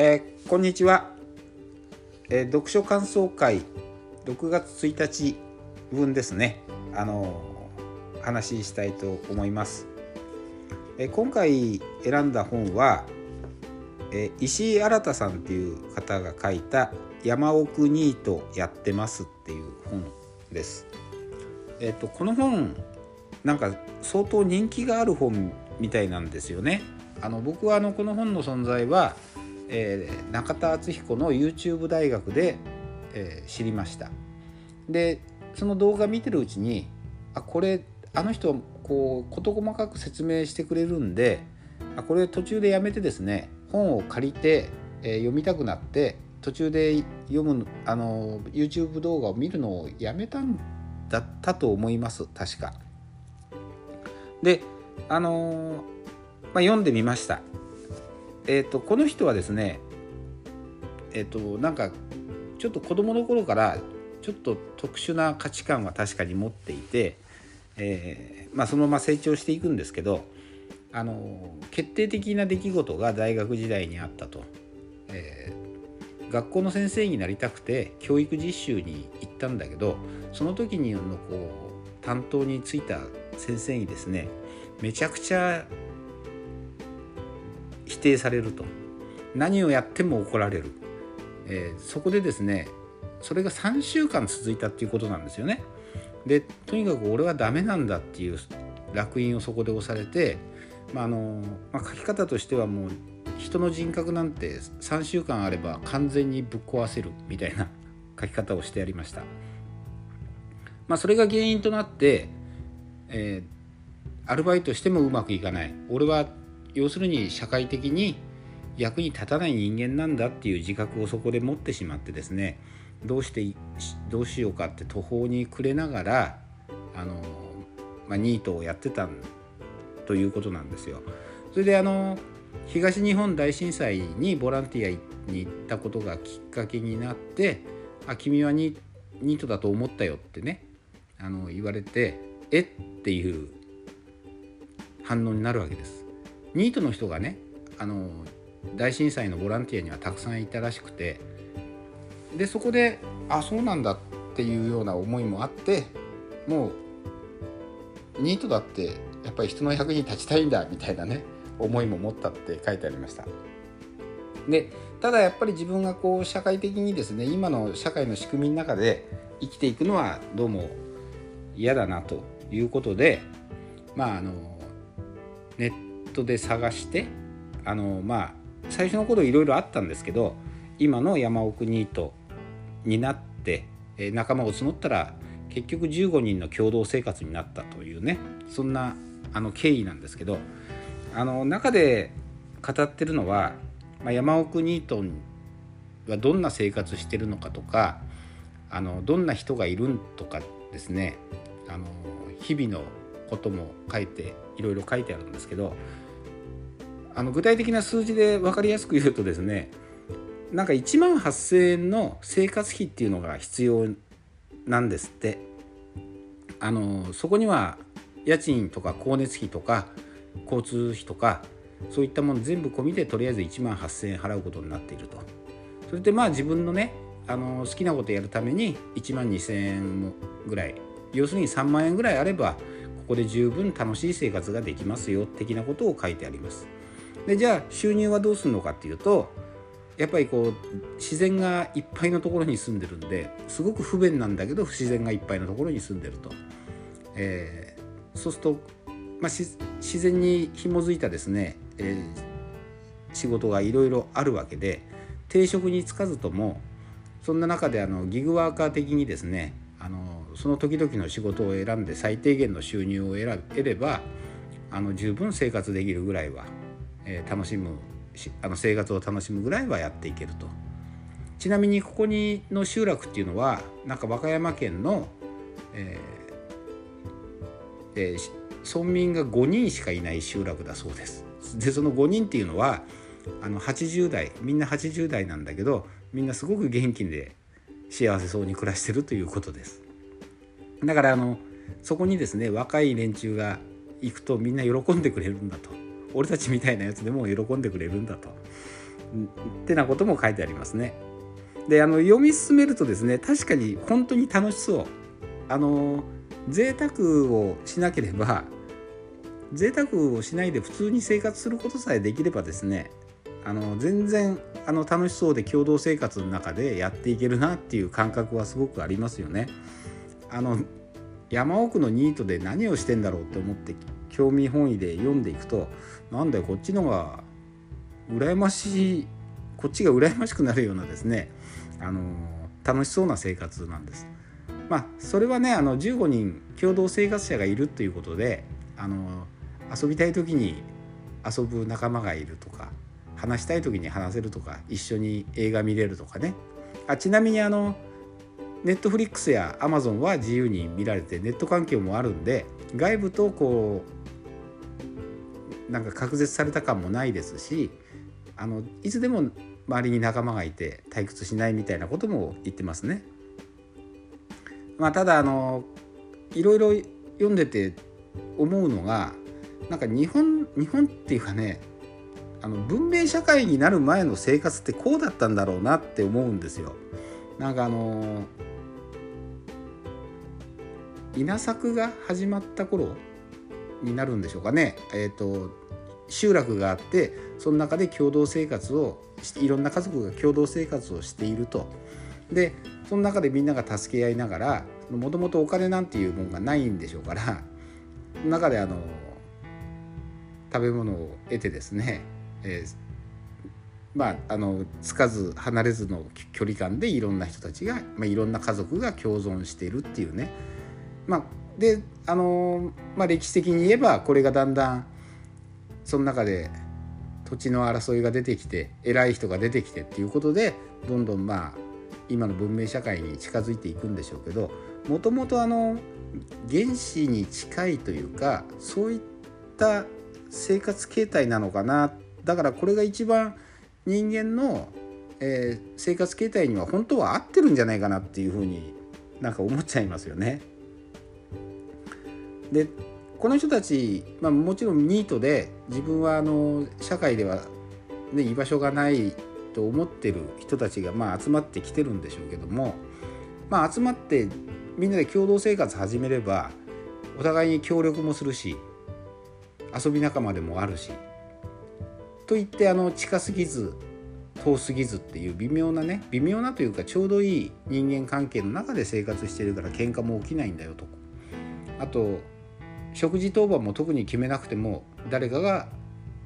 えー、こんにちは、えー、読書感想会6月1日分ですね。あのー、話したいと思います、えー、今回選んだ本は、えー、石井新さんっていう方が書いた山奥ニートやってますっていう本です。えっ、とこの本なんか相当人気がある本みたいなんですよね。あの僕はあのこの本の存在は、えー、中田敦彦の YouTube 大学で、えー、知りましたでその動画見てるうちにあこれあの人こう事細かく説明してくれるんであこれ途中でやめてですね本を借りて、えー、読みたくなって途中で読むあの YouTube 動画を見るのをやめたんだったと思います確か。であのまあ、読んでみました。え、ー、とこの人はですねえっ、ー、となんかちょっと子供の頃からちょっと特殊な価値観は確かに持っていて、えー、まあ、そのまま成長していくんですけどあの決定的な出来事が大学時代にあったと、えー、学校の先生になりたくて教育実習に行ったんだけどその時にのこう担当に就いた先生にですねめちゃくちゃ否定されると何をやっても怒られる、えー、そこでですねそれが3週間続いたっていうことなんですよね。でとにかく俺はダメなんだっていう烙印をそこで押されて、まああのまあ、書き方としてはもう人の人格なんて3週間あれば完全にぶっ壊せるみたいな 書き方をしてやりました。まあ、それが原因となって、えー、アルバイトしてもうまくいかない俺は要するに社会的に役に立たない人間なんだっていう自覚をそこで持ってしまってですねどうしてどうしようかって途方に暮れながらあの、まあ、ニートをやってたということなんですよ。それであの東日本大震災にボランティアに行ったことがきっかけになって「あ君はニートだと思ったよ」ってねあの言われて「え？っ?」ていう反応になるわけです。ニートの人がねあの大震災のボランティアにはたくさんいたらしくてでそこであそうなんだっていうような思いもあってもうニートだってやっぱり人の役に立ちたいんだみたいなね思いも持ったって書いてありました。でただやっぱり自分がこう社会的にですね今の社会の仕組みの中で生きていくのはどうも嫌だなということでまああのネットで探してあのまあ最初の頃いろいろあったんですけど今の山奥ニートになって仲間を募ったら結局15人の共同生活になったというねそんなあの経緯なんですけどあの中で語ってるのは、まあ、山奥ニートはどんな生活してるのかとかあのどんな人がいるんとかですねあの日々のことも書いていろいろ書いてあるんですけどあの具体的な数字で分かりやすく言うとですねなんか1万8,000円の生活費っていうのが必要なんですってあのそこには家賃とか光熱費とか交通費とかそういったもの全部込みでとりあえず1万8,000円払うことになっているとそれでまあ自分のねあの好きなことやるために1万2,000円ぐらい要するに3万円ぐらいあればここで十分楽しい生活ができますよ的なことを書いてあります。でじゃあ収入はどうするのかっていうとやっぱりこう自然がいっぱいのところに住んでるんですごく不便なんだけど不自然がいっぱいのところに住んでると、えー、そうすると、まあ、自然に紐づいたですね、えー、仕事がいろいろあるわけで定職に就かずともそんな中であのギグワーカー的にですねあのその時々の仕事を選んで最低限の収入を得ればあの十分生活できるぐらいはえ楽しむあの生活を楽しむぐらいはやっていけると。ちなみにここにの集落っていうのはなんか和歌山県の、えーえー、村民が5人しかいない集落だそうです。でその5人っていうのはあの80代みんな80代なんだけどみんなすごく元気で幸せそうに暮らしてるということです。だからあのそこにですね若い連中が行くとみんな喜んでくれるんだと。俺たちみたいなやつでも喜んでくれるんだとってなことも書いてありますね。であの読み進めるとですね確かに本当に楽しそう。あの贅沢をしなければ贅沢をしないで普通に生活することさえできればですねあの全然あの楽しそうで共同生活の中でやっていけるなっていう感覚はすごくありますよね。あの山奥のニートで何をしてんだろうって思って興味本位で読んでいくとなんだよこっちのが羨ましいこっちが羨ましくなるようなですねあの楽しそうな生活なんです。まあそれはねあの15人共同生活者がいるということであの遊びたい時に遊ぶ仲間がいるとか話したい時に話せるとか一緒に映画見れるとかねあちなみにあのネットフリックスやアマゾンは自由に見られてネット環境もあるんで外部とこうなんか隔絶された感もないですしあのいつでも周りに仲間がいて退屈しないみたいなことも言ってますね。まあ、ただあのいろいろ読んでて思うのがなんか日本日本っていうかねあの文明社会になる前の生活ってこうだったんだろうなって思うんですよ。なんかあの稲作が始まった頃になるんでしょうかね。えーと、集落があってその中で共同生活をしていろんな家族が共同生活をしていると。でその中でみんなが助け合いながらもともとお金なんていうもんがないんでしょうから中であの食べ物を得てですね、えー、まああのつかず離れずの距離感でいろんな人たちが、まあ、いろんな家族が共存しているっていうねまあであのまあ歴史的に言えばこれがだんだんその中で土地の争いが出てきて偉い人が出てきてっていうことでどんどんまあ今の文明社会に近づいていくんでしょうけどもともとあの原始に近いというかそういった生活形態なのかなだからこれが一番人間の、えー、生活形態には本当は合ってるんじゃないかなっていうふうになんか思っちゃいますよね。でこの人たち、まあ、もちろんニートで自分はあの社会では、ね、居場所がないと思ってる人たちがまあ集まってきてるんでしょうけども、まあ、集まってみんなで共同生活始めればお互いに協力もするし遊び仲間でもあるしといってあの近すぎず遠すぎずっていう微妙なね微妙なというかちょうどいい人間関係の中で生活してるから喧嘩も起きないんだよと。あと食事当番も特に決めなくても誰かが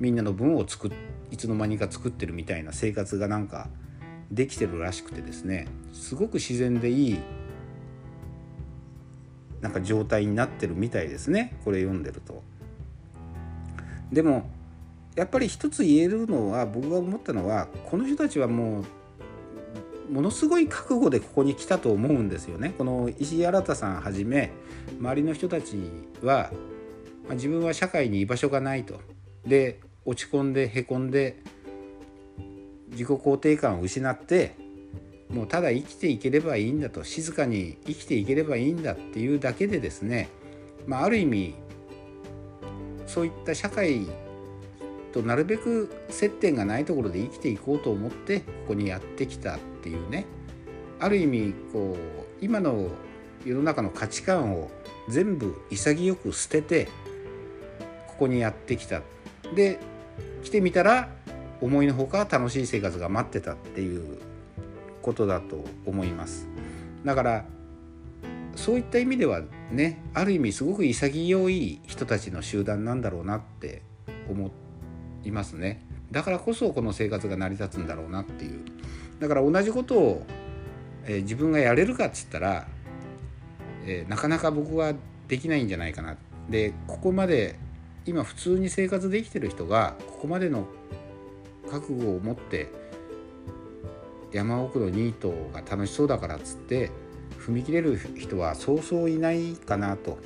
みんなの分を作いつの間にか作ってるみたいな生活がなんかできてるらしくてですねすごく自然でいいなんか状態になってるみたいですねこれ読んでると。でもやっぱり一つ言えるのは僕が思ったのはこの人たちはもうものすごい覚悟でここに来たと思うんですよね。この石井新さんはじめ周りの人たちは、まあ、自分は社会に居場所がないと。で落ち込んでへこんで自己肯定感を失ってもうただ生きていければいいんだと静かに生きていければいいんだっていうだけでですね、まあ、ある意味そういった社会となるべく接点がないところで生きていこうと思ってここにやってきたっていうね。ある意味こう今の世の中の価値観を全部潔く捨ててここにやってきた。で来てみたら思いのほか楽しい生活が待ってたっていうことだと思います。だからそういった意味ではねある意味すごく潔い人たちの集団なんだろうなって思いますね。だからこそこの生活が成り立つんだろうなっていう。だから同じことを、えー、自分がやれるかっつったら、えー、なかなか僕はできないんじゃないかな。でここまで今普通に生活できてる人がここまでの覚悟を持って山奥のニートが楽しそうだからっつって踏み切れる人はそうそういないかなと。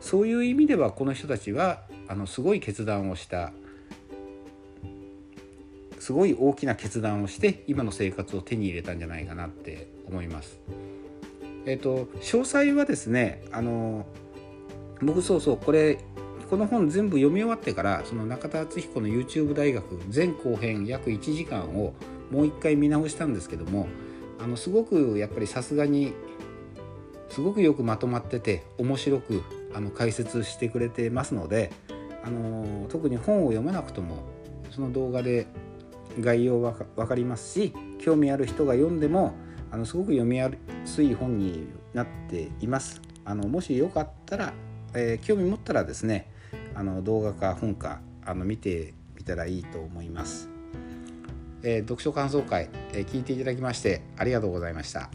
そういう意味ではこの人たちはあのすごい決断をしたすごい大きな決断をして今の生活を手に入れたんじゃないかなって思います。えっ、と詳細はですねあの僕そうそうこれこの本全部読み終わってからその中田敦彦の YouTube 大学前後編約1時間をもう一回見直したんですけどもあのすごくやっぱりさすがにすごくよくまとまってて面白くあの解説してくれてますのであの特に本を読まなくともその動画で概要は分かりますし興味ある人が読んでもあのすごく読みやすい本になっています。あのもしよかったら、えー、興味持ったらですねあの動画か本かあの見てみたらいいと思います。えー、読書感想会、えー、聞いていただきましてありがとうございました。